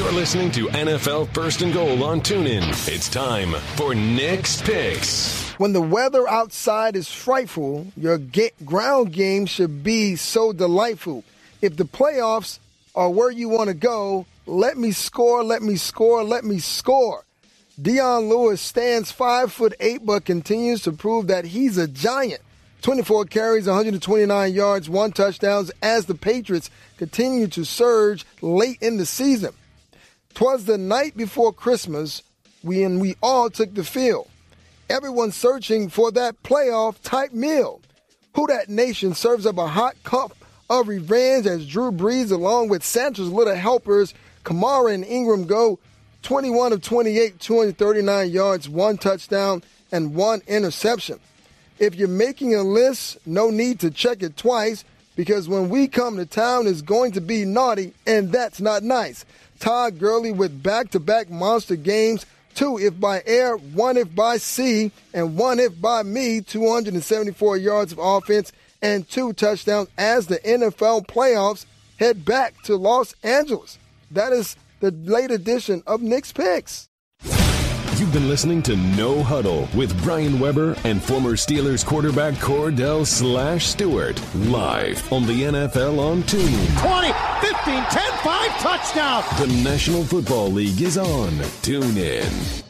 You're listening to NFL First and Goal on TuneIn. It's time for Nick's Picks. When the weather outside is frightful, your ga- ground game should be so delightful. If the playoffs are where you want to go, let me score, let me score, let me score. Dion Lewis stands five foot eight, but continues to prove that he's a giant. 24 carries, 129 yards, one touchdowns as the Patriots continue to surge late in the season. Twas the night before Christmas when we all took the field. Everyone searching for that playoff type meal. Who Dat Nation serves up a hot cup of revenge as Drew Brees, along with Santa's little helpers, Kamara and Ingram, go 21 of 28, 239 yards, one touchdown, and one interception. If you're making a list, no need to check it twice because when we come to town, it's going to be naughty, and that's not nice. Todd Gurley with back to back monster games two if by air, one if by sea, and one if by me, 274 yards of offense and two touchdowns as the NFL playoffs head back to Los Angeles. That is the late edition of Nick's Picks. You've been listening to No Huddle with Brian Weber and former Steelers quarterback Kordell Slash Stewart live on the NFL on Tune. 20, 15, 10, 5, touchdown. The National Football League is on. Tune in.